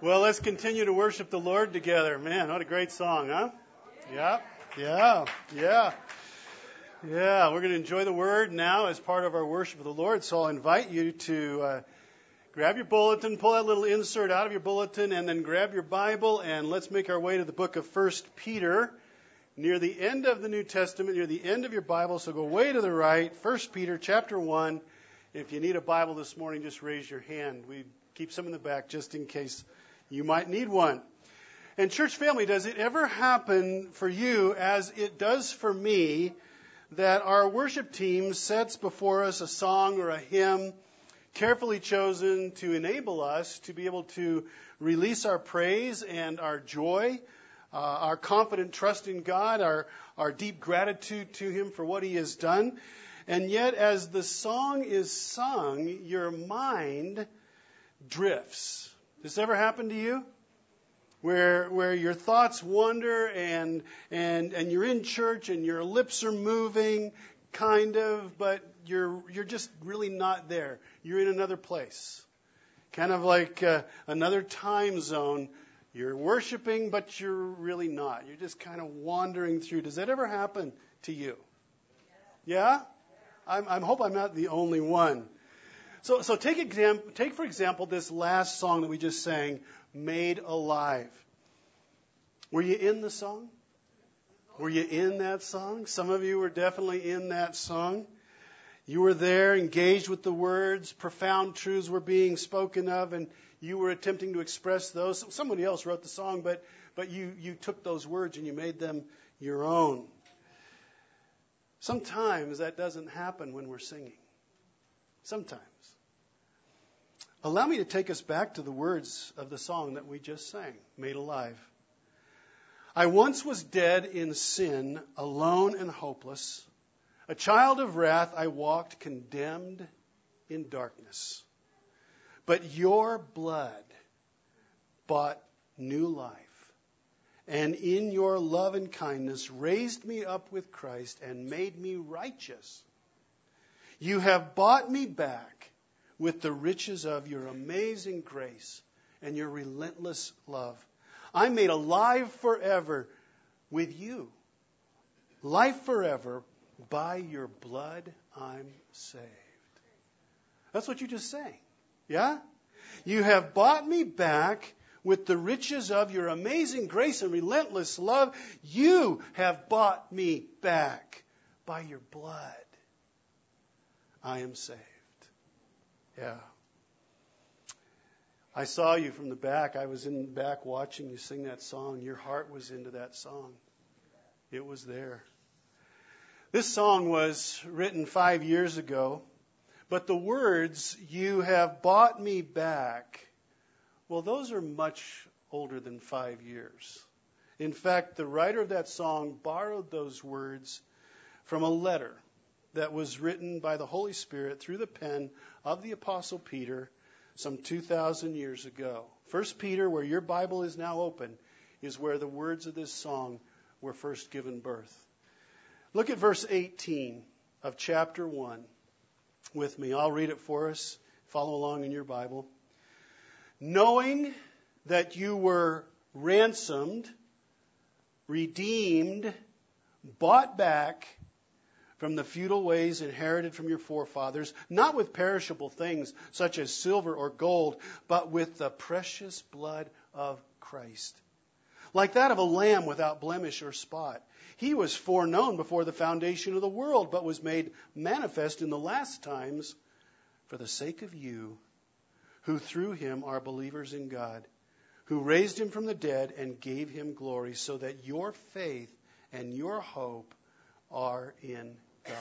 Well, let's continue to worship the Lord together. Man, what a great song, huh? Yeah, yeah, yeah. Yeah, we're going to enjoy the Word now as part of our worship of the Lord. So I'll invite you to uh, grab your bulletin, pull that little insert out of your bulletin, and then grab your Bible and let's make our way to the book of First Peter. Near the end of the New Testament, near the end of your Bible, so go way to the right. First Peter chapter one. If you need a Bible this morning, just raise your hand. We keep some in the back just in case you might need one. And church family, does it ever happen for you as it does for me that our worship team sets before us a song or a hymn carefully chosen to enable us to be able to release our praise and our joy, uh, our confident trust in God, our, our deep gratitude to Him for what He has done. And yet, as the song is sung, your mind drifts. Does this ever happen to you? Where, where your thoughts wander and, and, and you're in church and your lips are moving, kind of, but you're, you're just really not there. You're in another place. Kind of like uh, another time zone. You're worshiping, but you're really not. You're just kind of wandering through. Does that ever happen to you? Yeah? I'm, I hope I'm not the only one. So, so take, exam, take, for example, this last song that we just sang, Made Alive. Were you in the song? Were you in that song? Some of you were definitely in that song. You were there, engaged with the words, profound truths were being spoken of, and you were attempting to express those. Somebody else wrote the song, but, but you, you took those words and you made them your own. Sometimes that doesn't happen when we're singing. Sometimes. Allow me to take us back to the words of the song that we just sang, Made Alive. I once was dead in sin, alone and hopeless. A child of wrath, I walked condemned in darkness. But your blood bought new life, and in your love and kindness raised me up with Christ and made me righteous. You have bought me back with the riches of your amazing grace and your relentless love. I'm made alive forever with you. Life forever. By your blood, I'm saved. That's what you just sang. Yeah? You have bought me back with the riches of your amazing grace and relentless love. You have bought me back by your blood. I am saved. Yeah. I saw you from the back. I was in the back watching you sing that song. Your heart was into that song. It was there. This song was written five years ago, but the words, You have bought me back, well, those are much older than five years. In fact, the writer of that song borrowed those words from a letter that was written by the Holy Spirit through the pen of the Apostle Peter some 2,000 years ago. First Peter, where your Bible is now open, is where the words of this song were first given birth. Look at verse 18 of chapter 1 with me. I'll read it for us. Follow along in your Bible. Knowing that you were ransomed, redeemed, bought back from the futile ways inherited from your forefathers, not with perishable things such as silver or gold, but with the precious blood of Christ. Like that of a lamb without blemish or spot. He was foreknown before the foundation of the world, but was made manifest in the last times for the sake of you, who through him are believers in God, who raised him from the dead and gave him glory, so that your faith and your hope are in God.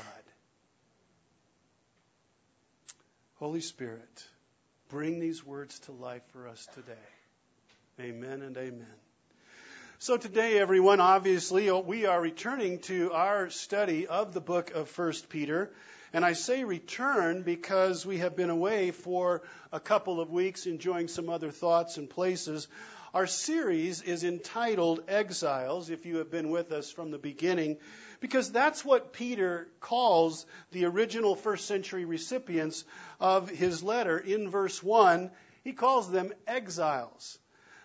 Holy Spirit, bring these words to life for us today. Amen and amen. So today, everyone, obviously, uh, we are returning to our study of the book of First Peter. And I say return because we have been away for a couple of weeks enjoying some other thoughts and places. Our series is entitled Exiles, if you have been with us from the beginning. Because that's what Peter calls the original first century recipients of his letter in verse 1. He calls them exiles.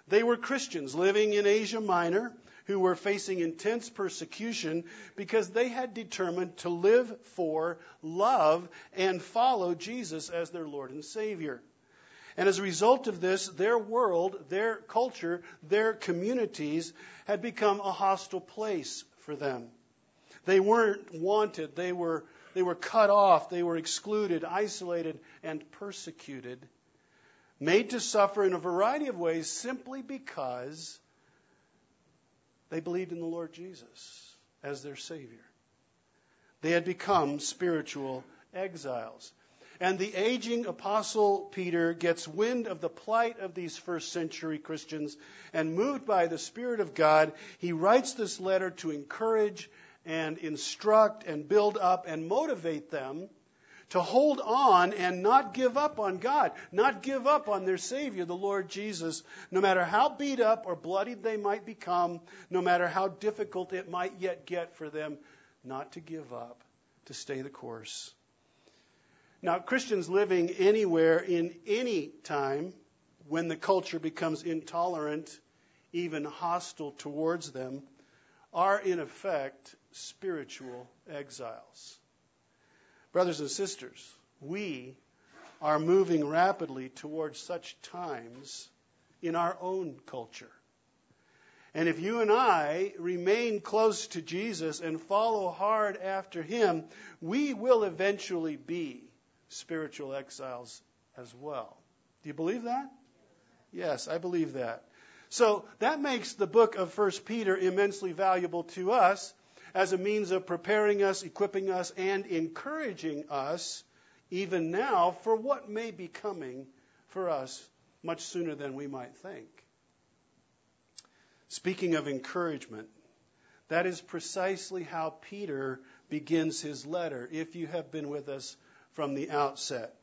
They were Christians living in Asia Minor who were facing intense persecution because they had determined to live for, love, and follow Jesus as their Lord and Savior. And as a result of this, their world, their culture, their communities had become a hostile place for them. They weren't wanted. They were, they were cut off. They were excluded, isolated, and persecuted. Made to suffer in a variety of ways simply because they believed in the Lord Jesus as their Savior. They had become spiritual exiles. And the aging apostle Peter gets wind of the plight of these first century Christians, and moved by the Spirit of God, he writes this letter to encourage and instruct and build up and motivate them to hold on and not give up on God, not give up on their Savior, the Lord Jesus, no matter how beat up or bloodied they might become, no matter how difficult it might yet get for them, not to give up, to stay the course. Now, Christians living anywhere in any time when the culture becomes intolerant, even hostile towards them, are in effect spiritual exiles. Brothers and sisters, we are moving rapidly towards such times in our own culture. And if you and I remain close to Jesus and follow hard after him, we will eventually be spiritual exiles as well. Do you believe that? Yes, I believe that. So that makes the book of 1 Peter immensely valuable to us as a means of preparing us, equipping us, and encouraging us even now for what may be coming for us much sooner than we might think. Speaking of encouragement, that is precisely how Peter begins his letter, if you have been with us from the outset.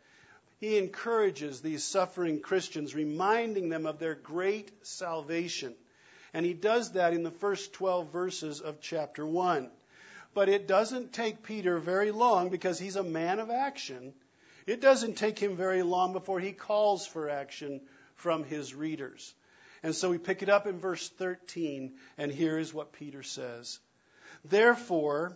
He encourages these suffering Christians, reminding them of their great salvation and he does that in the first 12 verses of chapter 1. But it doesn't take Peter very long because he's a man of action. It doesn't take him very long before he calls for action from his readers. And so we pick it up in verse 13, and here is what Peter says. Therefore,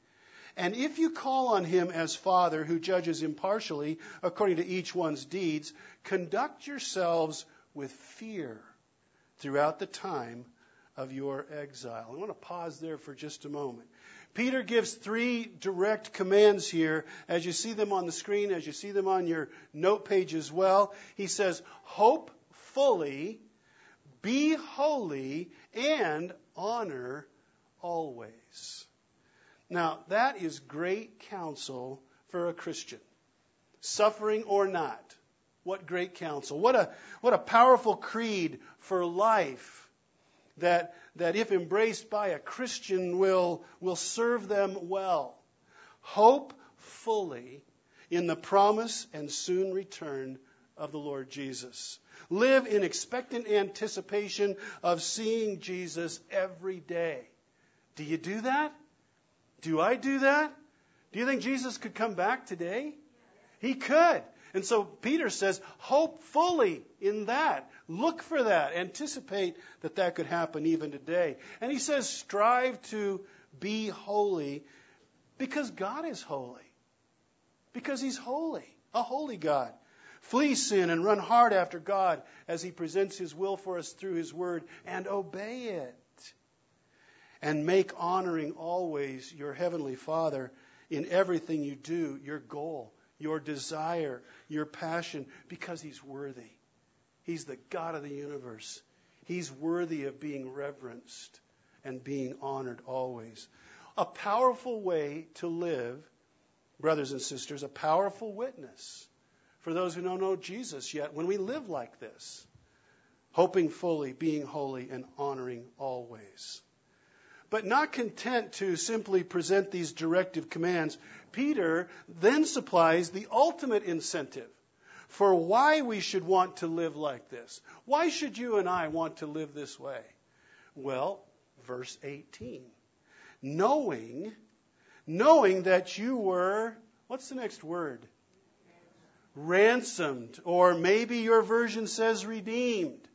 And if you call on him as Father, who judges impartially according to each one's deeds, conduct yourselves with fear throughout the time of your exile. I want to pause there for just a moment. Peter gives three direct commands here as you see them on the screen, as you see them on your note page as well. He says, Hope fully, be holy, and honor always. Now, that is great counsel for a Christian, suffering or not. What great counsel. What a, what a powerful creed for life that, that if embraced by a Christian, will, will serve them well. Hope fully in the promise and soon return of the Lord Jesus. Live in expectant anticipation of seeing Jesus every day. Do you do that? Do I do that? Do you think Jesus could come back today? He could. And so Peter says, hope fully in that. Look for that. Anticipate that that could happen even today. And he says, strive to be holy because God is holy. Because he's holy, a holy God. Flee sin and run hard after God as he presents his will for us through his word and obey it. And make honoring always your heavenly Father in everything you do your goal your desire, your passion, because He's worthy. He's the God of the universe. He's worthy of being reverenced and being honored always. A powerful way to live, brothers and sisters, a powerful witness for those who don't know Jesus yet when we live like this, hoping fully, being holy, and honoring always. But not content to simply present these directive commands, Peter then supplies the ultimate incentive for why we should want to live like this. Why should you and I want to live this way? Well, verse 18. Knowing, knowing that you were, what's the next word? Ransomed. Or maybe your version says redeemed.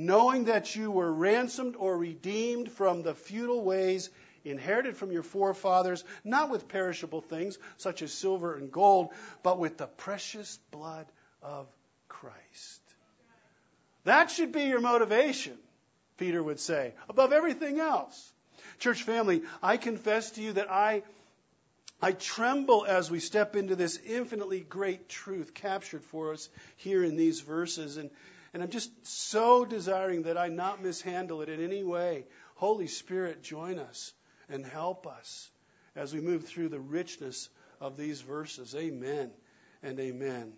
Knowing that you were ransomed or redeemed from the futile ways inherited from your forefathers, not with perishable things such as silver and gold, but with the precious blood of Christ. That should be your motivation, Peter would say, above everything else. Church family, I confess to you that I, I tremble as we step into this infinitely great truth captured for us here in these verses. And, and I'm just so desiring that I not mishandle it in any way. Holy Spirit, join us and help us as we move through the richness of these verses. Amen and amen.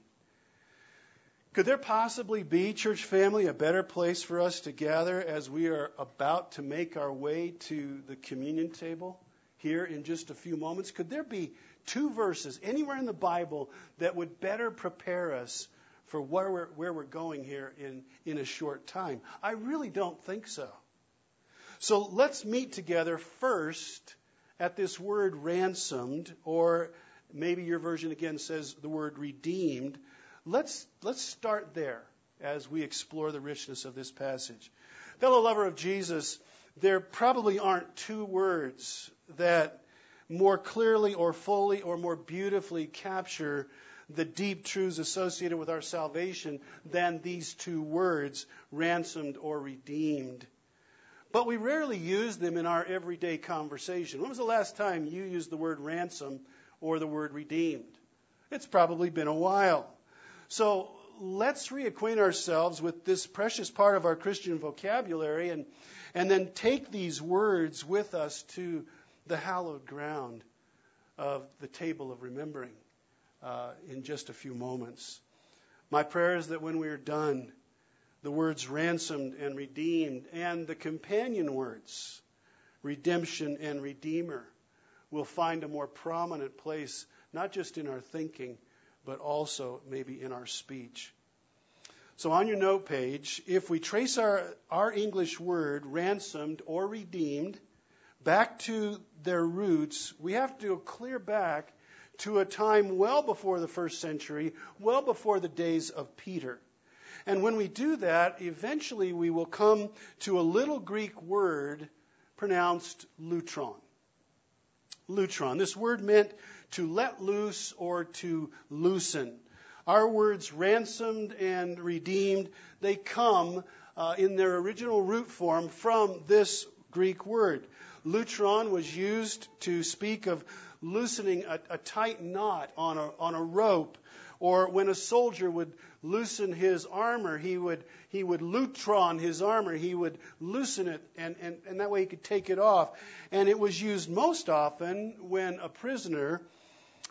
Could there possibly be, church family, a better place for us to gather as we are about to make our way to the communion table here in just a few moments? Could there be two verses anywhere in the Bible that would better prepare us for where we're, where we're going here in, in a short time? I really don't think so. So let's meet together first at this word ransomed, or maybe your version again says the word redeemed Let's, let's start there as we explore the richness of this passage. Fellow lover of Jesus, there probably aren't two words that more clearly or fully or more beautifully capture the deep truths associated with our salvation than these two words, ransomed or redeemed. But we rarely use them in our everyday conversation. When was the last time you used the word ransom or the word redeemed? It's probably been a while. So let's reacquaint ourselves with this precious part of our Christian vocabulary and, and then take these words with us to the hallowed ground of the table of remembering uh, in just a few moments. My prayer is that when we are done, the words ransomed and redeemed and the companion words, redemption and redeemer, will find a more prominent place, not just in our thinking but also maybe in our speech. So on your note page, if we trace our, our English word ransomed or redeemed back to their roots, we have to go clear back to a time well before the first century, well before the days of Peter. And when we do that, eventually we will come to a little Greek word pronounced lutron. Lutron. This word meant to let loose or to loosen. Our words ransomed and redeemed, they come uh, in their original root form from this Greek word. Lutron was used to speak of loosening a, a tight knot on a, on a rope, or when a soldier would loosen his armor, he would, he would lutron his armor. He would loosen it, and, and, and that way he could take it off. And it was used most often when a prisoner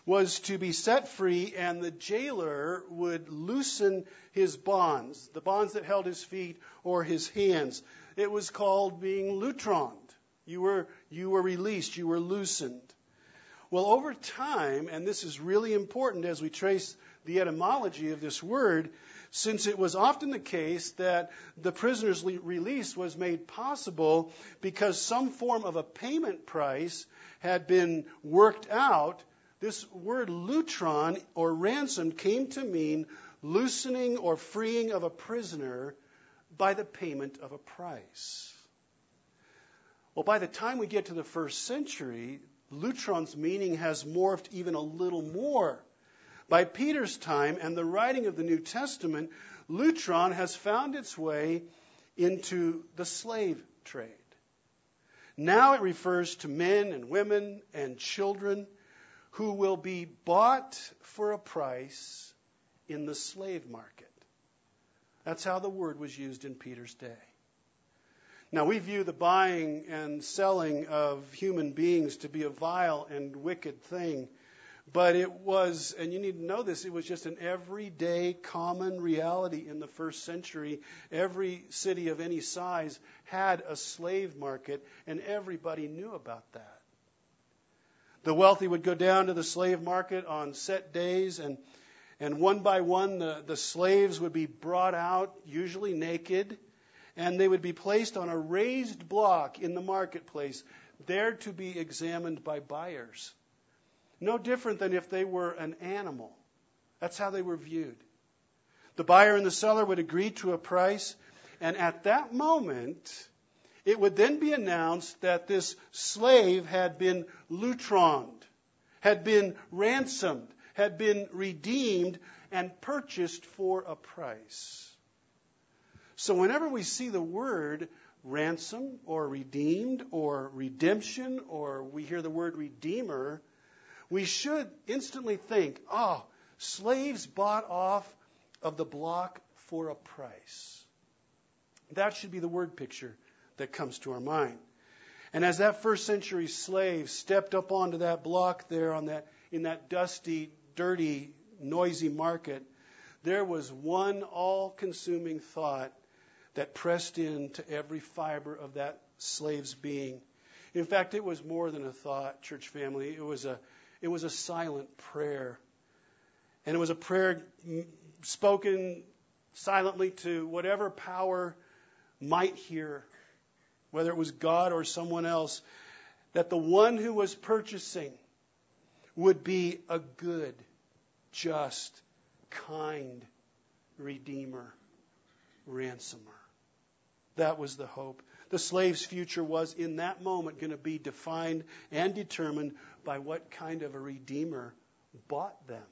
was to be set free, and the jailer would loosen his bonds, the bonds that held his feet or his hands. It was called being lutroned. You were, you were released, you were loosened. Well, over time, and this is really important as we trace the etymology of this word, since it was often the case that the prisoner's release was made possible because some form of a payment price had been worked out this word lutron or ransom came to mean loosening or freeing of a prisoner by the payment of a price. Well, by the time we get to the first century, lutron's meaning has morphed even a little more. By Peter's time and the writing of the New Testament, lutron has found its way into the slave trade. Now it refers to men and women and children who will be bought for a price in the slave market. That's how the word was used in Peter's day. Now, we view the buying and selling of human beings to be a vile and wicked thing, But it was, and you need to know this, it was just an everyday common reality in the first century. Every city of any size had a slave market, and everybody knew about that. The wealthy would go down to the slave market on set days, and, and one by one, the, the slaves would be brought out, usually naked, and they would be placed on a raised block in the marketplace, there to be examined by buyers. No different than if they were an animal. That's how they were viewed. The buyer and the seller would agree to a price, and at that moment, it would then be announced that this slave had been lutroned, had been ransomed, had been redeemed, and purchased for a price. So whenever we see the word ransom or redeemed or redemption or we hear the word redeemer, we should instantly think, oh, slaves bought off of the block for a price. That should be the word picture that comes to our mind. And as that first century slave stepped up onto that block there on that in that dusty, dirty, noisy market, there was one all-consuming thought that pressed into every fiber of that slave's being. In fact, it was more than a thought, church family. It was a it was a silent prayer. And it was a prayer spoken silently to whatever power might hear, whether it was God or someone else, that the one who was purchasing would be a good, just, kind Redeemer, ransomer. That was the hope. The slave's future was in that moment going to be defined and determined by what kind of a redeemer bought them.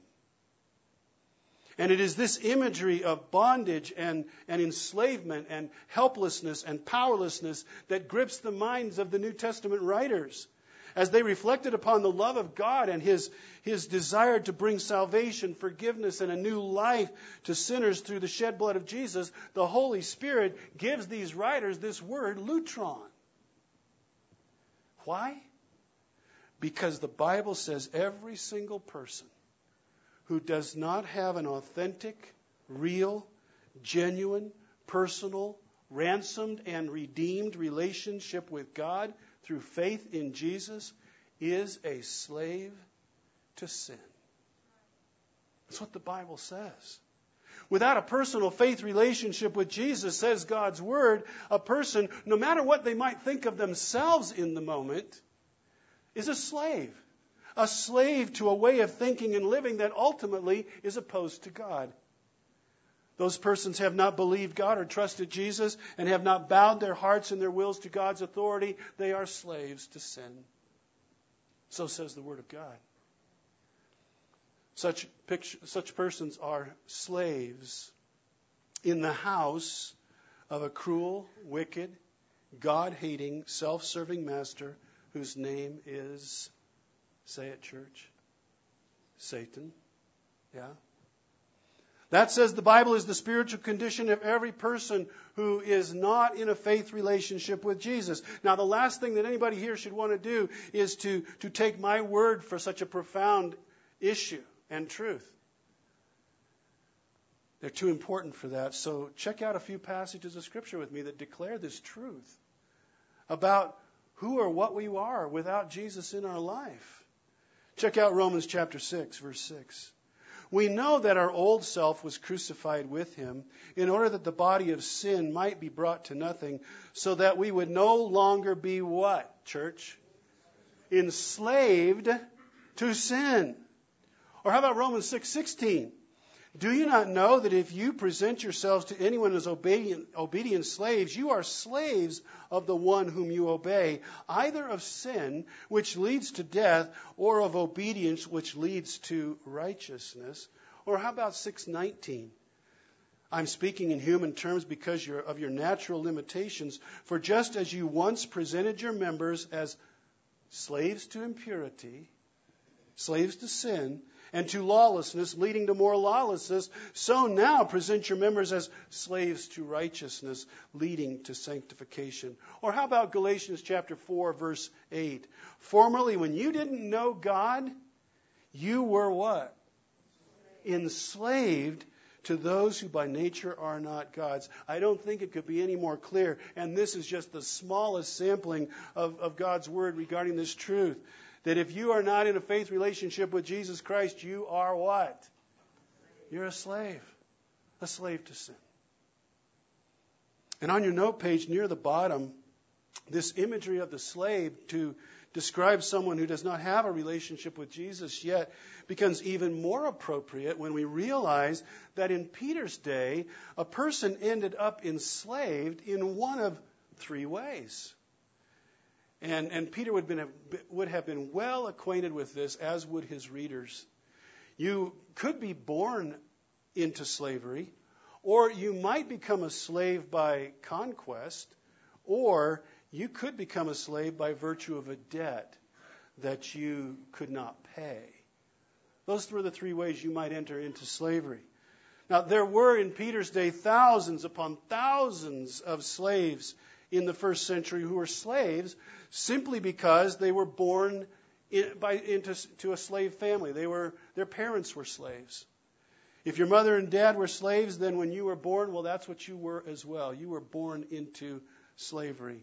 And it is this imagery of bondage and, and enslavement and helplessness and powerlessness that grips the minds of the New Testament writers. As they reflected upon the love of God and his, his desire to bring salvation, forgiveness, and a new life to sinners through the shed blood of Jesus, the Holy Spirit gives these writers this word, lutron. Why? Because the Bible says every single person who does not have an authentic, real, genuine, personal, ransomed, and redeemed relationship with God through faith in Jesus is a slave to sin. That's what the Bible says. Without a personal faith relationship with Jesus, says God's Word, a person, no matter what they might think of themselves in the moment, is a slave. A slave to a way of thinking and living that ultimately is opposed to God. Those persons have not believed God or trusted Jesus and have not bowed their hearts and their wills to God's authority. They are slaves to sin. So says the Word of God. Such, picture, such persons are slaves in the house of a cruel, wicked, God hating, self serving master whose name is, say it, church, Satan. Yeah? That says the Bible is the spiritual condition of every person who is not in a faith relationship with Jesus. Now, the last thing that anybody here should want to do is to, to take my word for such a profound issue and truth. They're too important for that. So, check out a few passages of Scripture with me that declare this truth about who or what we are without Jesus in our life. Check out Romans chapter 6, verse 6. We know that our old self was crucified with him in order that the body of sin might be brought to nothing, so that we would no longer be what, church? Enslaved to sin. Or how about Romans 6:16? 6, do you not know that if you present yourselves to anyone as obedient, obedient slaves, you are slaves of the one whom you obey, either of sin, which leads to death, or of obedience, which leads to righteousness? Or how about 619? I'm speaking in human terms because of your natural limitations. For just as you once presented your members as slaves to impurity, slaves to sin, and to lawlessness, leading to more lawlessness, so now present your members as slaves to righteousness, leading to sanctification. Or how about Galatians chapter 4, verse 8? Formerly, when you didn't know God, You were what? Enslaved to those who by nature are not God's. I don't think it could be any more clear. And this is just the smallest sampling of, of God's word regarding this truth. That if you are not in a faith relationship with Jesus Christ, you are what? You're a slave. A slave to sin. And on your note page near the bottom, this imagery of the slave to describe someone who does not have a relationship with Jesus yet becomes even more appropriate when we realize that in Peter's day, a person ended up enslaved in one of three ways. And, and Peter would, been, would have been well acquainted with this, as would his readers. You could be born into slavery, or you might become a slave by conquest, or you could become a slave by virtue of a debt that you could not pay. Those were the three ways you might enter into slavery. Now, there were in Peter's day thousands upon thousands of slaves in the first century who were slaves simply because they were born in, by, into to a slave family. They were, their parents were slaves. If your mother and dad were slaves, then when you were born, well, that's what you were as well. You were born into slavery.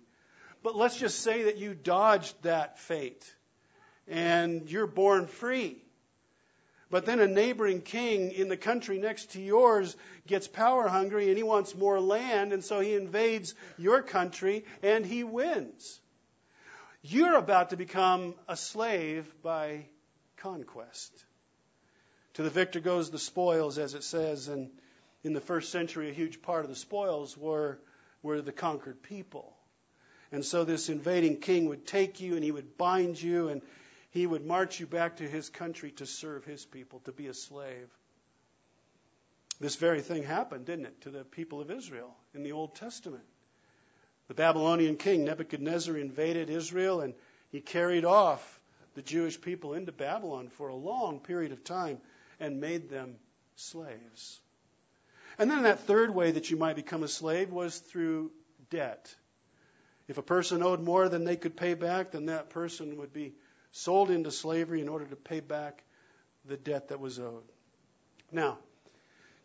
But let's just say that you dodged that fate and you're born free. But then a neighboring king in the country next to yours gets power hungry and he wants more land, and so he invades your country and he wins. You're about to become a slave by conquest. To the victor goes the spoils, as it says, and in the first century, a huge part of the spoils were, were the conquered people. And so this invading king would take you and he would bind you and he would march you back to his country to serve his people, to be a slave. This very thing happened, didn't it, to the people of Israel in the Old Testament? The Babylonian king Nebuchadnezzar invaded Israel and he carried off the Jewish people into Babylon for a long period of time and made them slaves. And then that third way that you might become a slave was through debt. If a person owed more than they could pay back, then that person would be sold into slavery in order to pay back the debt that was owed. Now,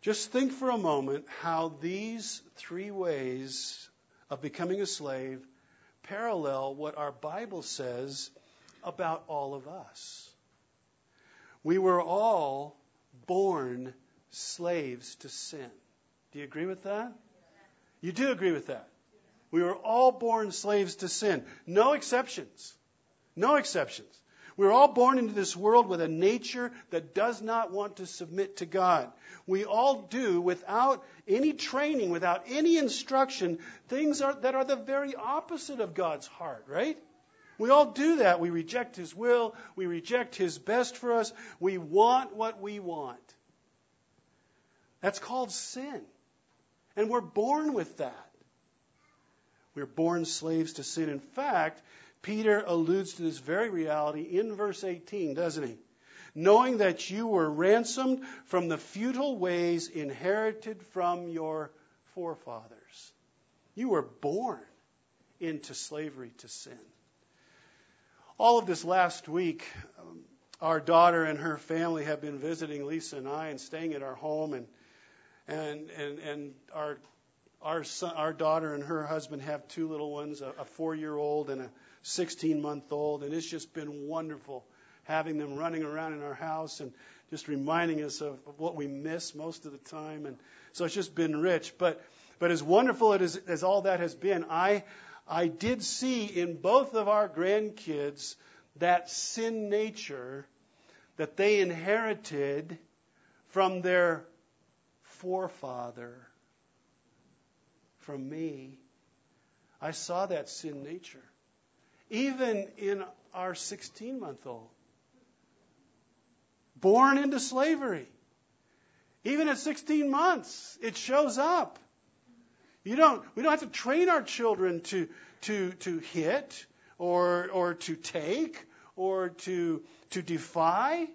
just think for a moment how these three ways of becoming a slave parallel what our Bible says about all of us. We were all born slaves to sin. Do you agree with that? You do agree with that. We were all born slaves to sin. No exceptions. No exceptions. We were all born into this world with a nature that does not want to submit to God. We all do, without any training, without any instruction, things are, that are the very opposite of God's heart, right? We all do that. We reject His will. We reject His best for us. We want what we want. That's called sin. And we're born with that. We're born slaves to sin. In fact, Peter alludes to this very reality in verse 18, doesn't he? Knowing that you were ransomed from the futile ways inherited from your forefathers. You were born into slavery to sin. All of this last week, um, our daughter and her family have been visiting Lisa and I and staying at our home and and and, and our our son, our daughter and her husband have two little ones, a, a four-year-old and a 16-month-old, and it's just been wonderful having them running around in our house and just reminding us of, what we miss most of the time. And so it's just been rich. But but as wonderful is, as all that has been, I I did see in both of our grandkids that sin nature that they inherited from their forefather from me. I saw that sin nature. Even in our 16 month old. Born into slavery. Even at 16 months, it shows up. You don't, we don't have to train our children to, to, to hit or, or to take or to, to defy.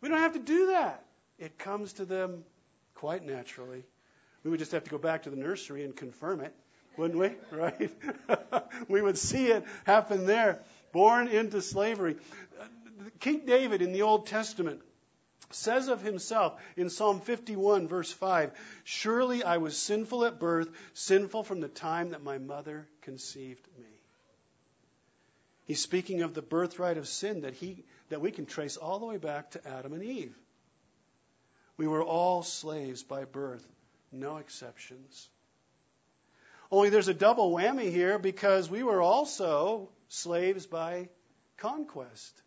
We don't have to do that. It comes to them quite naturally. We would just have to go back to the nursery and confirm it, wouldn't we? Right? we would see it happen there. Born into slavery. King David in the Old Testament says of himself in Psalm 51, verse 5 Surely I was sinful at birth, sinful from the time that my mother conceived me. He's speaking of the birthright of sin that, he, that we can trace all the way back to Adam and Eve. We were all slaves by birth, no exceptions. Only there's a double whammy here because we were also slaves by conquest.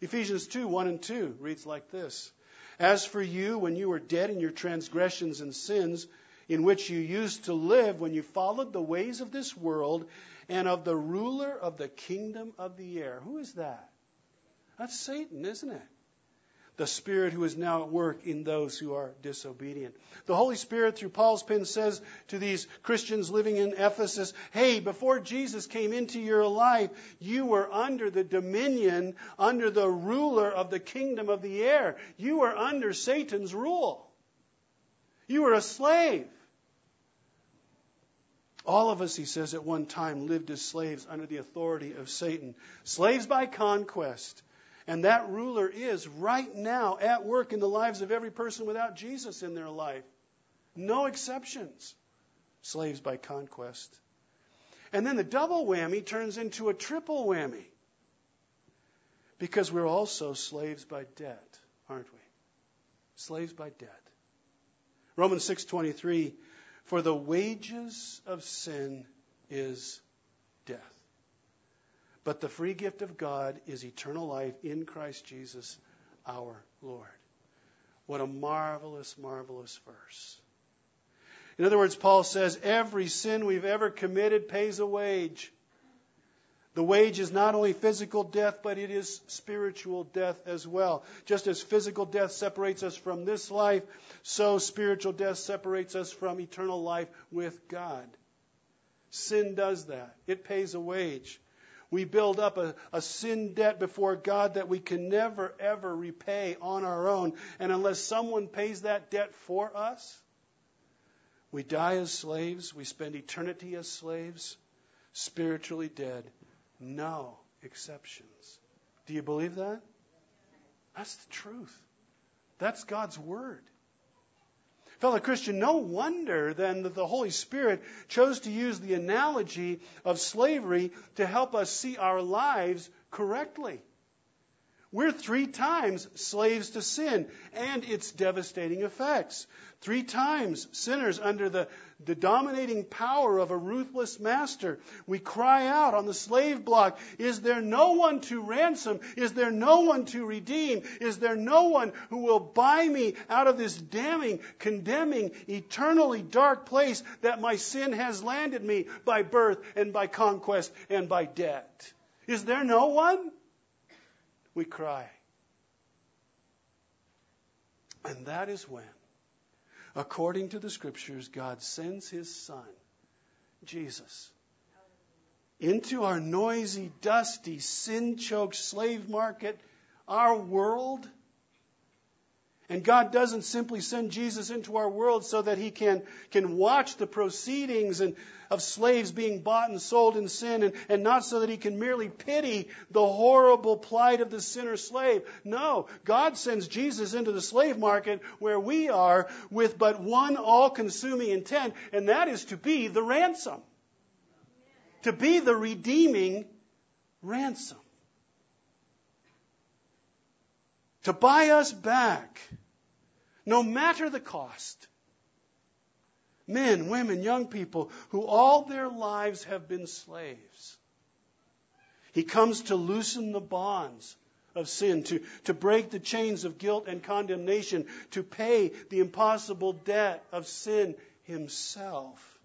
Ephesians 2 1 and 2 reads like this As for you, when you were dead in your transgressions and sins, in which you used to live when you followed the ways of this world and of the ruler of the kingdom of the air. Who is that? That's Satan, isn't it? The Spirit who is now at work in those who are disobedient. The Holy Spirit, through Paul's pen, says to these Christians living in Ephesus, hey, before Jesus came into your life, you were under the dominion, under the ruler of the kingdom of the air. You were under Satan's rule. You were a slave. All of us, he says, at one time lived as slaves under the authority of Satan. Slaves by conquest. And that ruler is right now at work in the lives of every person without Jesus in their life. No exceptions. Slaves by conquest. And then the double whammy turns into a triple whammy. Because we're also slaves by debt, aren't we? Slaves by debt. Romans 6:23 for the wages of sin is death. But the free gift of God is eternal life in Christ Jesus our Lord. What a marvelous, marvelous verse. In other words, Paul says every sin we've ever committed pays a wage. The wage is not only physical death, but it is spiritual death as well. Just as physical death separates us from this life, so spiritual death separates us from eternal life with God. Sin does that. It pays a wage. We build up a, a sin debt before God that we can never, ever repay on our own. And unless someone pays that debt for us, we die as slaves. We spend eternity as slaves, spiritually dead. No exceptions. Do you believe that? That's the truth. That's God's Word. Fellow Christian, no wonder then that the Holy Spirit chose to use the analogy of slavery to help us see our lives correctly. We're three times slaves to sin and its devastating effects. Three times sinners under the, the dominating power of a ruthless master. We cry out on the slave block, Is there no one to ransom? Is there no one to redeem? Is there no one who will buy me out of this damning, condemning, eternally dark place that my sin has landed me by birth and by conquest and by debt? Is there no one? we cry. And that is when, according to the scriptures, God sends his son, Jesus, into our noisy, dusty, sin choked slave market, our world and God doesn't simply send Jesus into our world so that he can, can watch the proceedings and, of slaves being bought and sold in sin, and, and not so that he can merely pity the horrible plight of the sinner slave. No, God sends Jesus into the slave market where we are with but one all consuming intent, and that is to be the ransom. To be the redeeming ransom. To buy us back, no matter the cost. Men, women, young people who all their lives have been slaves. He comes to loosen the bonds of sin, to, to break the chains of guilt and condemnation, to pay the impossible debt of sin himself,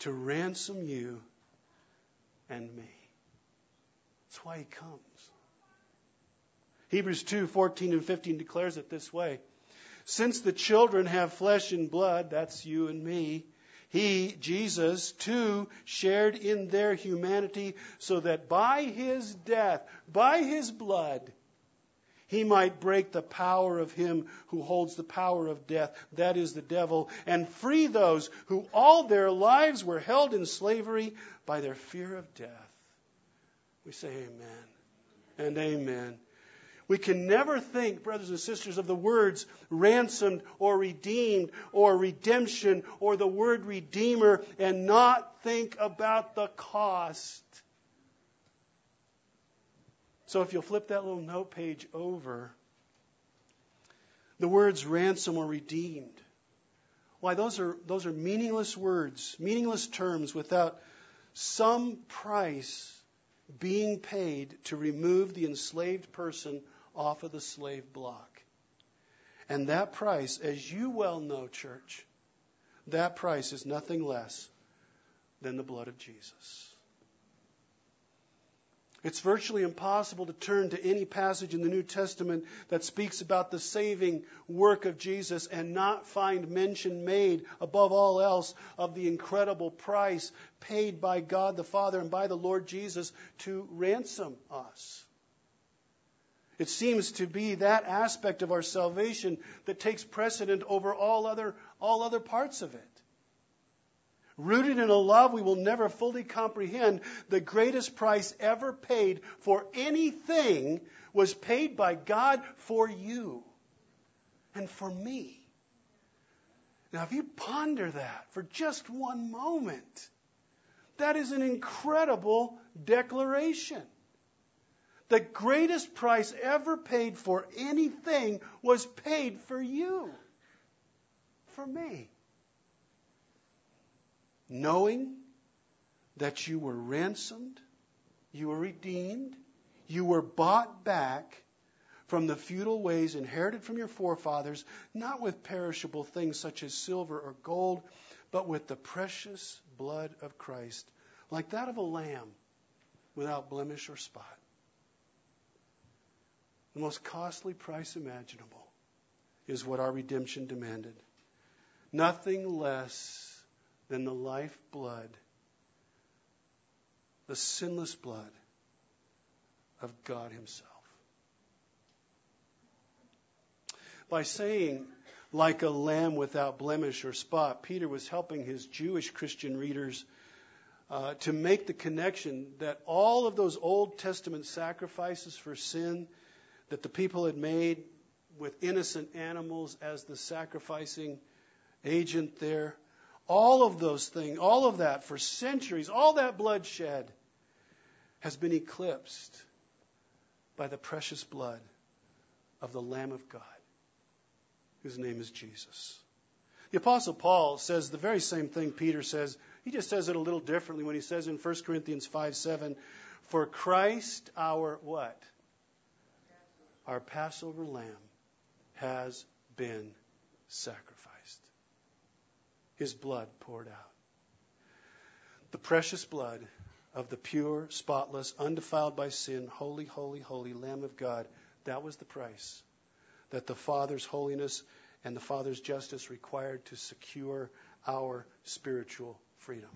to ransom you and me. That's why he comes. Hebrews 2 14 and 15 declares it this way Since the children have flesh and blood, that's you and me, he, Jesus, too, shared in their humanity, so that by his death, by his blood, he might break the power of him who holds the power of death, that is the devil, and free those who all their lives were held in slavery by their fear of death. We say, Amen. and amen. We can never think, brothers and sisters, of the words ransomed or redeemed or redemption or the word redeemer and not think about the cost. So if you'll flip that little note page over, the words ransom or redeemed. Why, those are, those are meaningless words, meaningless terms without some price being paid to remove the enslaved person off of the slave block. And that price, as you well know, church, that price is nothing less than the blood of Jesus. It's virtually impossible to turn to any passage in the New Testament that speaks about the saving work of Jesus and not find mention made, above all else, of the incredible price paid by God the Father and by the Lord Jesus to ransom us. It seems to be that aspect of our salvation that takes precedent over all other, all other parts of it. Rooted in a love we will never fully comprehend, the greatest price ever paid for anything was paid by God for you and for me. Now, if you ponder that for just one moment, that is an incredible declaration. The greatest price ever paid for anything was paid for you, for me knowing that you were ransomed, you were redeemed, you were bought back from the futile ways inherited from your forefathers, not with perishable things such as silver or gold, but with the precious blood of Christ, like that of a lamb without blemish or spot. The most costly price imaginable is what our redemption demanded. Nothing less than the life blood, the sinless blood of God Himself. By saying, like a lamb without blemish or spot, Peter was helping his Jewish Christian readers uh, to make the connection that all of those Old Testament sacrifices for sin that the people had made with innocent animals as the sacrificing agent there, all of those things, all of that for centuries, all that bloodshed has been eclipsed by the precious blood of the Lamb of God, whose name is Jesus. The Apostle Paul says the very same thing Peter says. He just says it a little differently when he says in 1 Corinthians 5 7, For Christ our what? Our Passover lamb has been sacrificed his blood poured out. The precious blood of the pure, spotless, undefiled by sin, holy, holy, holy Lamb of God, that was the price that the Father's holiness and the Father's justice required to secure our spiritual freedom.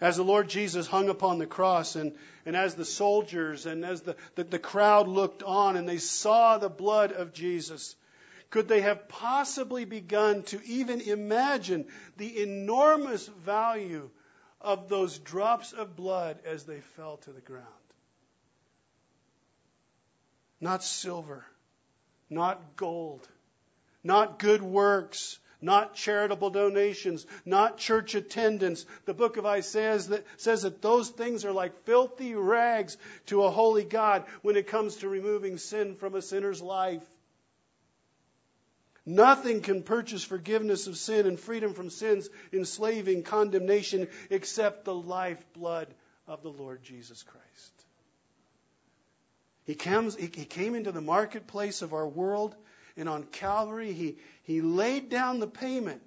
As the Lord Jesus hung upon the cross, and, and as the soldiers and as the, the, the crowd looked on and they saw the blood of Jesus, could they have possibly begun to even imagine the enormous value of those drops of blood as they fell to the ground? Not silver, not gold, not good works, not charitable donations, not church attendance. The book of Isaiah that says that those things are like filthy rags to a holy God when it comes to removing sin from a sinner's life. Nothing can purchase forgiveness of sin and freedom from sin's enslaving condemnation except the lifeblood of the Lord Jesus Christ. He, comes, he came into the marketplace of our world, and on Calvary, he, he laid down the payment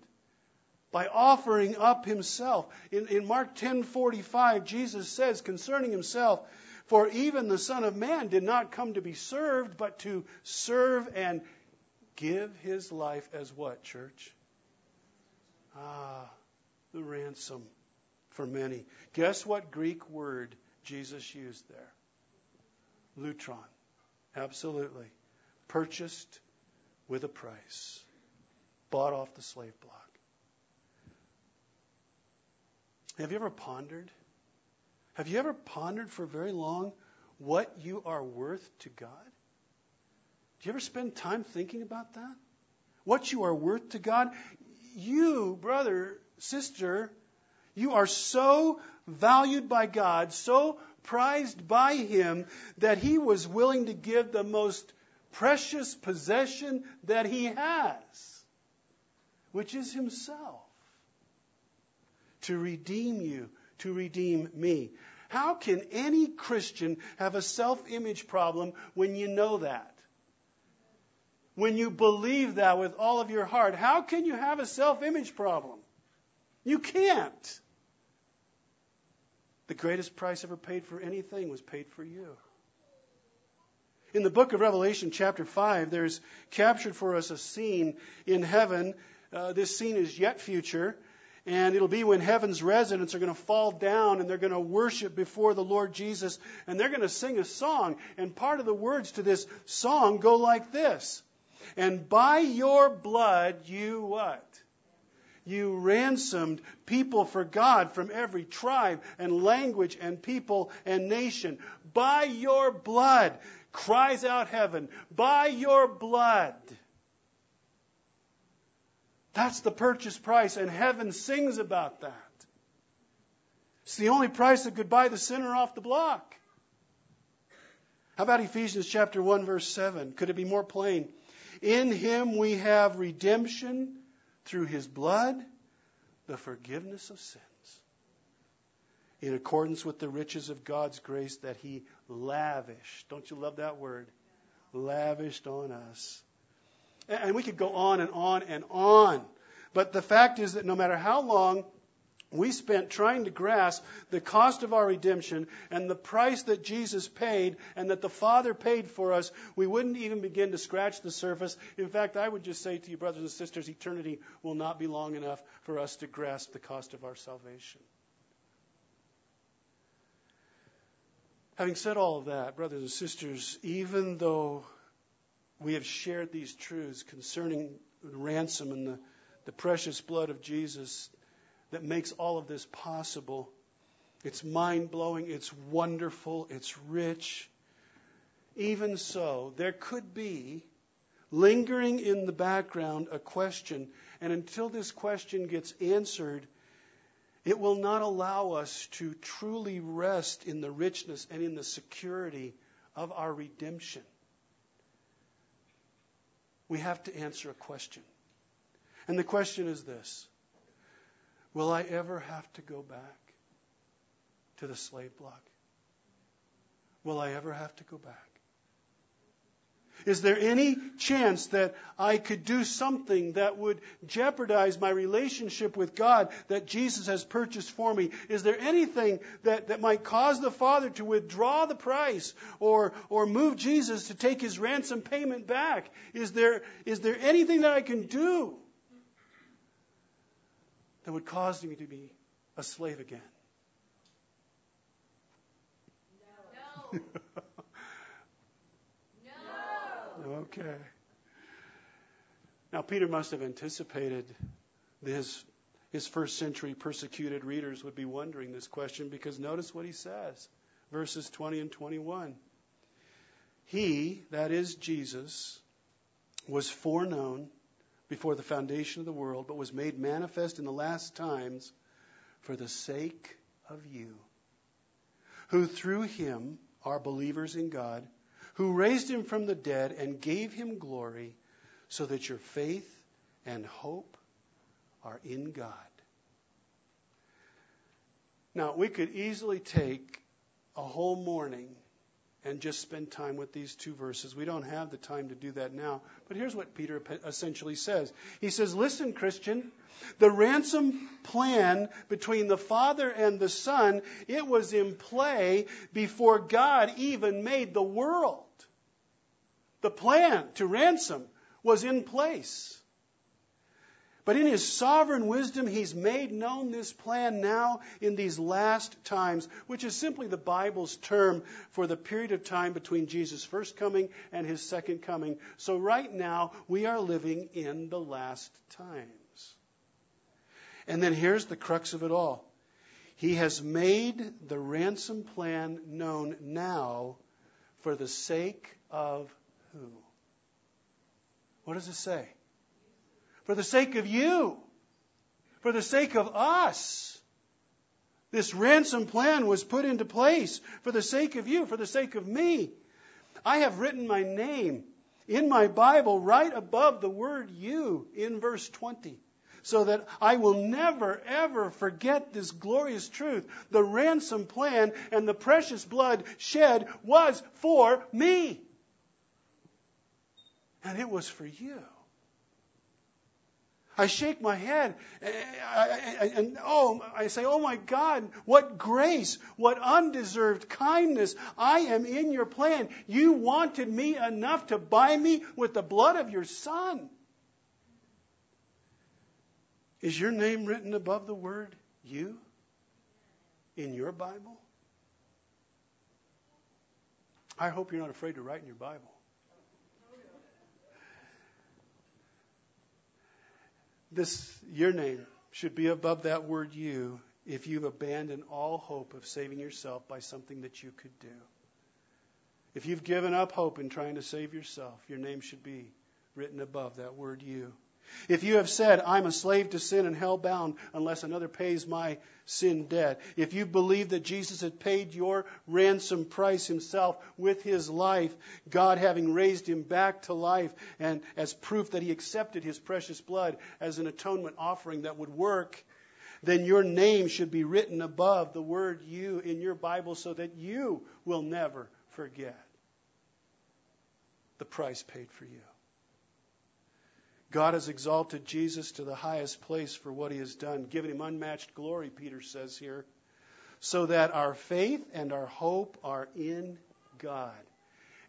by offering up himself. In, in Mark 10:45, Jesus says concerning himself, "For even the Son of Man did not come to be served, but to serve and give his life as what, church? Ah, the ransom for many. Guess what Greek word Jesus used there? Lutron. Absolutely. Purchased with a price. Bought off the slave block. Have you ever pondered Have you ever pondered for very long what you are worth to God? Do you ever spend time thinking about that? What you are worth to God? You, brother, sister, you are so valued by God, so prized by Him, that He was willing to give the most precious possession that He has, which is Himself, to redeem you, to redeem me. How can any Christian have a self image problem when you know that? When you believe that with all of your heart, how can you have a self image problem? You can't. The greatest price ever paid for anything was paid for you. In the book of Revelation, chapter 5, there's captured for us a scene in heaven. Uh, this scene is yet future. And it'll be when heaven's residents are going to fall down and they're going to worship before the Lord Jesus and they're going to sing a song. And part of the words to this song go like this. And by your blood you what? You ransomed people for God from every tribe and language and people and nation. By your blood, cries out heaven, by your blood. That's the purchase price, and heaven sings about that. It's the only price that could buy the sinner off the block. How about Ephesians chapter 1 verse 7? Could it be more plain? In him we have redemption through his blood, the forgiveness of sins. In accordance with the riches of God's grace that he lavished. Don't you love that word? Lavished on us and we could go on and on and on. But the fact is that no matter how long we spent trying to grasp the cost of our redemption and the price that Jesus paid and that the Father paid for us, we wouldn't even begin to scratch the surface. In fact, I would just say to you, brothers and sisters, eternity will not be long enough for us to grasp the cost of our salvation. Having said all of that, brothers and sisters, even though we have shared these truths concerning ransom and the, the precious blood of Jesus that makes all of this possible. It's mind blowing, it's wonderful, it's rich. Even so, there could be, lingering in the background, a question, and until this question gets answered, it will not allow us to truly rest in the richness and in the security of our redemption we have to answer a question. And the question is this Will I ever have to go back to the slave block? Will I ever have to go back? Is there any chance that I could do something that would jeopardize my relationship with God that Jesus has purchased for me? Is there anything that, that might cause the Father to withdraw the price or, or move Jesus to take his ransom payment back? Is there, is there anything that I can do that would cause me to be a slave again? No. Okay. Now, Peter must have anticipated his, his first century persecuted readers would be wondering this question because notice what he says verses 20 and 21. He, that is Jesus, was foreknown before the foundation of the world, but was made manifest in the last times for the sake of you, who through him are believers in God who raised him from the dead and gave him glory, so that your faith and hope are in God. Now, we could easily take a whole morning and just spend time with these two verses. We don't have the time to do that now. But here's what Peter essentially says He says, Listen, Christian, the ransom plan between the Father and the Son, it was in play before God even made the world. The plan to ransom was in place. But in his sovereign wisdom, he's made known this plan now in these last times, which is simply the Bible's term for the period of time between Jesus' first coming and his second coming. So right now, we are living in the last times. And then here's the crux of it all He has made the ransom plan known now for the sake of who? What does it say? For the sake of you. For the sake of us. This ransom plan was put into place for the sake of you, for the sake of me. I have written my name in my Bible right above the word you in verse 20 so that I will never, ever forget this glorious truth. The ransom plan and the precious blood shed was for me. And it was for you. I shake my head and, and, oh, I say, oh my God, what grace, what undeserved kindness. I am in your plan. You wanted me enough to buy me with the blood of your son. Is your name written above the word you in your Bible? I hope you're not afraid to write in your Bible. This, your name, should be above that word you if you've abandoned all hope of saving yourself by something that you could do. If you've given up hope in trying to save yourself, your name should be written above that word you. If you have said, I'm a slave to sin and hell bound unless another pays my sin debt. If you believe that Jesus had paid your ransom price himself with his life, God having raised him back to life and as proof that he accepted his precious blood as an atonement offering that would work, then your name should be written above the word you in your Bible so that you will never forget the price paid for you. God has exalted Jesus to the highest place for what he has done, given him unmatched glory, Peter says here, so that our faith and our hope are in God.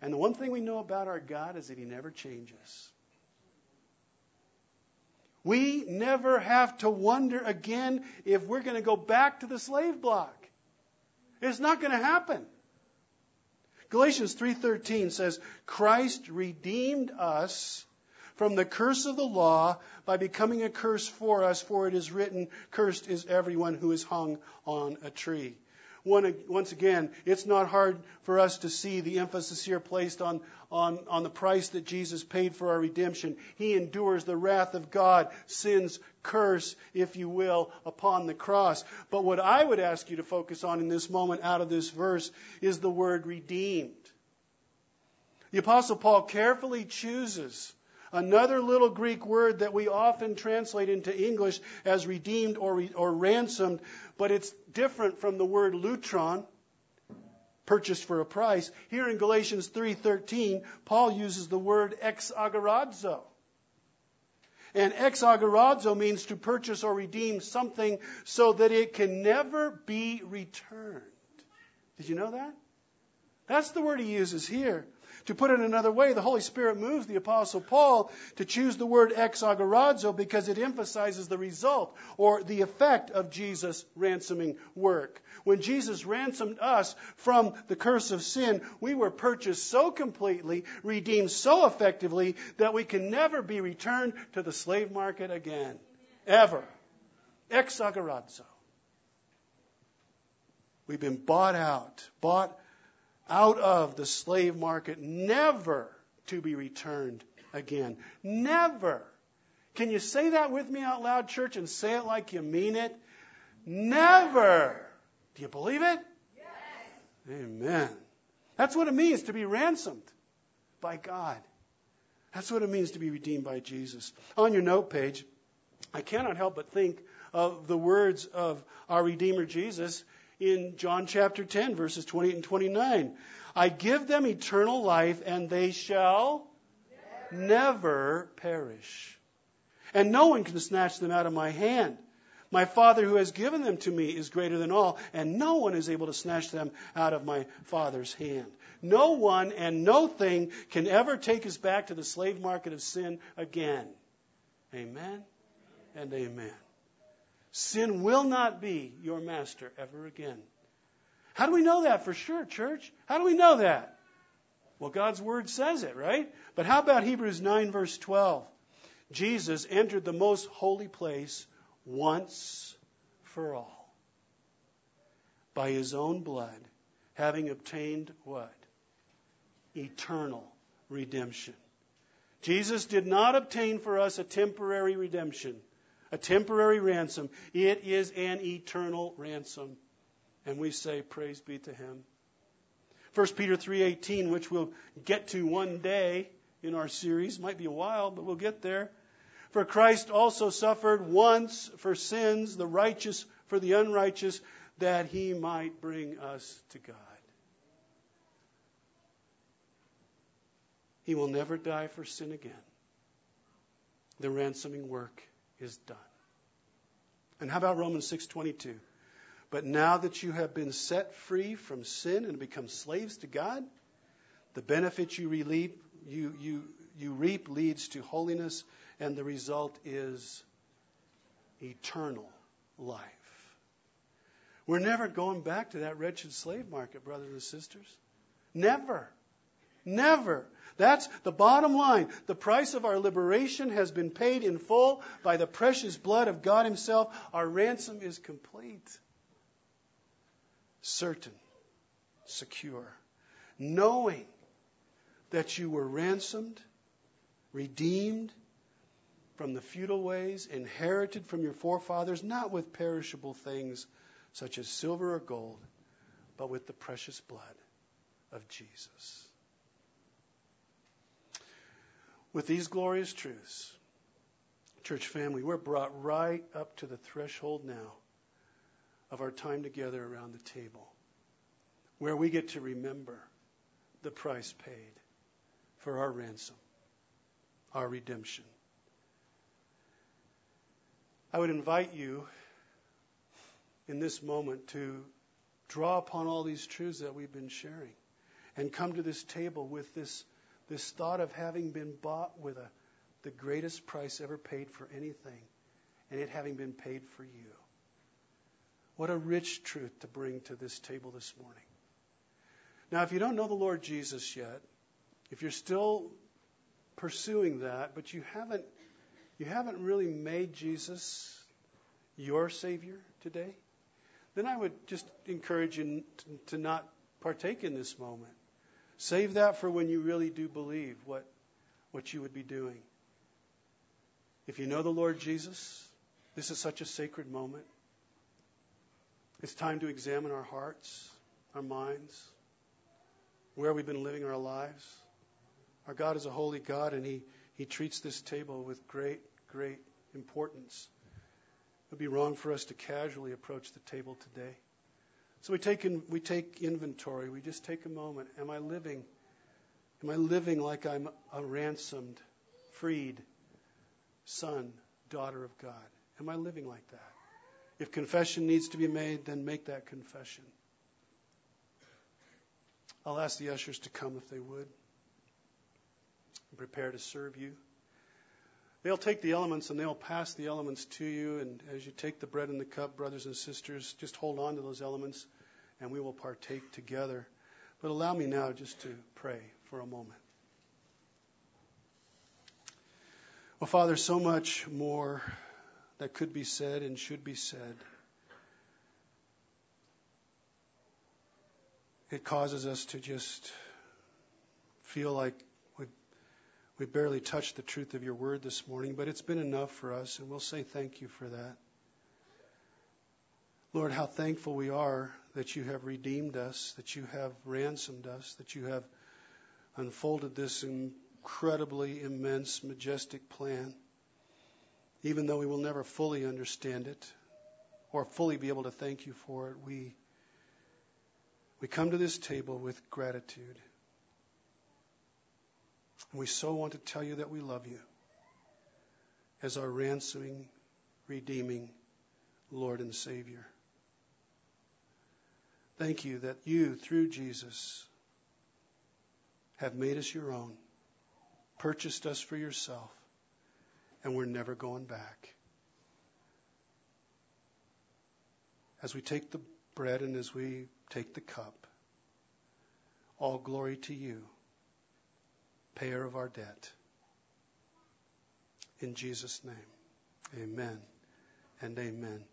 And the one thing we know about our God is that he never changes. We never have to wonder again if we're going to go back to the slave block. It's not going to happen. Galatians 3:13 says Christ redeemed us from the curse of the law by becoming a curse for us, for it is written, Cursed is everyone who is hung on a tree. Once again, it's not hard for us to see the emphasis here placed on, on, on the price that Jesus paid for our redemption. He endures the wrath of God, sin's curse, if you will, upon the cross. But what I would ask you to focus on in this moment out of this verse is the word redeemed. The Apostle Paul carefully chooses Another little Greek word that we often translate into English as redeemed or, re, or ransomed, but it's different from the word lutron, purchased for a price. Here in Galatians 3:13, Paul uses the word exagorazo. And exagorazo means to purchase or redeem something so that it can never be returned. Did you know that? That's the word he uses here. To put it another way, the Holy Spirit moves the Apostle Paul to choose the word exagorazo because it emphasizes the result or the effect of Jesus' ransoming work. When Jesus ransomed us from the curse of sin, we were purchased so completely, redeemed so effectively, that we can never be returned to the slave market again. Ever. Exagorazo. We've been bought out, bought out of the slave market, never to be returned again. Never. Can you say that with me out loud, church, and say it like you mean it? Never. Do you believe it? Yes. Amen. That's what it means to be ransomed by God. That's what it means to be redeemed by Jesus. On your note page, I cannot help but think of the words of our Redeemer Jesus in John chapter 10, verses 28 and 29. I give them eternal life, and they shall never, perish. And no one can snatch them out of my hand. My Father who has given them to me is greater than all, and no one is able to snatch them out of my Father's hand. No one and no thing can ever take us back to the slave market of sin again. Amen and amen. Sin will not be your master ever again. How do we know that for sure, church? How do we know that? Well, God's word says it, right? But how about Hebrews 9, verse 12? Jesus entered the most holy place once for all. by his own blood, having obtained what? Eternal redemption. Jesus did not obtain for us a temporary redemption, a temporary ransom. It is an eternal ransom. And we say, Praise be to him. 1 Peter 3:18, which we'll get to one day in our series, might be a while, but we'll get there. For Christ also suffered once for sins, the righteous for the unrighteous, that he might bring us to God. He will never die for sin again. The ransoming work is done. And how about Romans 6:22? But now that you have been set free from sin and become slaves to God, the benefit you, you, you, you reap leads to holiness, and the result is eternal life. We're never going back to that wretched slave market, brothers and sisters. Never. Never. That's the bottom line. The price of our liberation has been paid in full by the precious blood of God Himself. Our ransom is complete certain, secure, knowing that you were ransomed, redeemed from the futile ways, inherited from your forefathers, not with perishable things such as silver or gold, but with the precious blood of Jesus. With these glorious truths, church family, we're brought right up to the threshold now of our time together around the table, where we get to remember the price paid for our ransom, our redemption. I would invite you in this moment to draw upon all these truths that we've been sharing and come to this table with this, this thought of having been bought with a, the greatest price ever paid for anything and it having been paid for you. What a rich truth to bring to this table this morning. Now, if you don't know the Lord Jesus yet, if you're still pursuing that, but you haven't you haven't really made Jesus your Savior today, then I would just encourage you to not partake in this moment. Save that for when you really do believe what, what you would be doing. If you know the Lord Jesus, this is such a sacred moment. It's time to examine our hearts, our minds, where we've been living our lives. Our God is a holy God, and He, he treats this table with great, great importance. It would be wrong for us to casually approach the table today. So we take, in, we take inventory. We just take a moment. Am I living? Am I living like I'm a ransomed, freed son, daughter of God? Am I living like that? If confession needs to be made, then make that confession. I'll ask the ushers to come if they would prepare to serve you. They'll take the elements and they'll pass the elements to you. And as you take the bread and the cup, brothers and sisters, just hold on to those elements and we will partake together. But allow me now just to pray for a moment. Well, Father, so much more that could be said and should be said. It causes us to just feel like we, barely touched the truth of your word this morning, but it's been enough for us, and we'll say thank you for that. Lord, how thankful we are that you have redeemed us, that you have ransomed us, that you have unfolded this incredibly immense, majestic plan even though we will never fully understand it or fully be able to thank you for it, we, we come to this table with gratitude. We so want to tell you that we love you as our ransoming, redeeming Lord and Savior. Thank you that you, through Jesus, have made us your own, purchased us for yourself, and we're never going back. As we take the bread and as we take the cup, all glory to you, payer of our debt. In Jesus' name, amen and amen.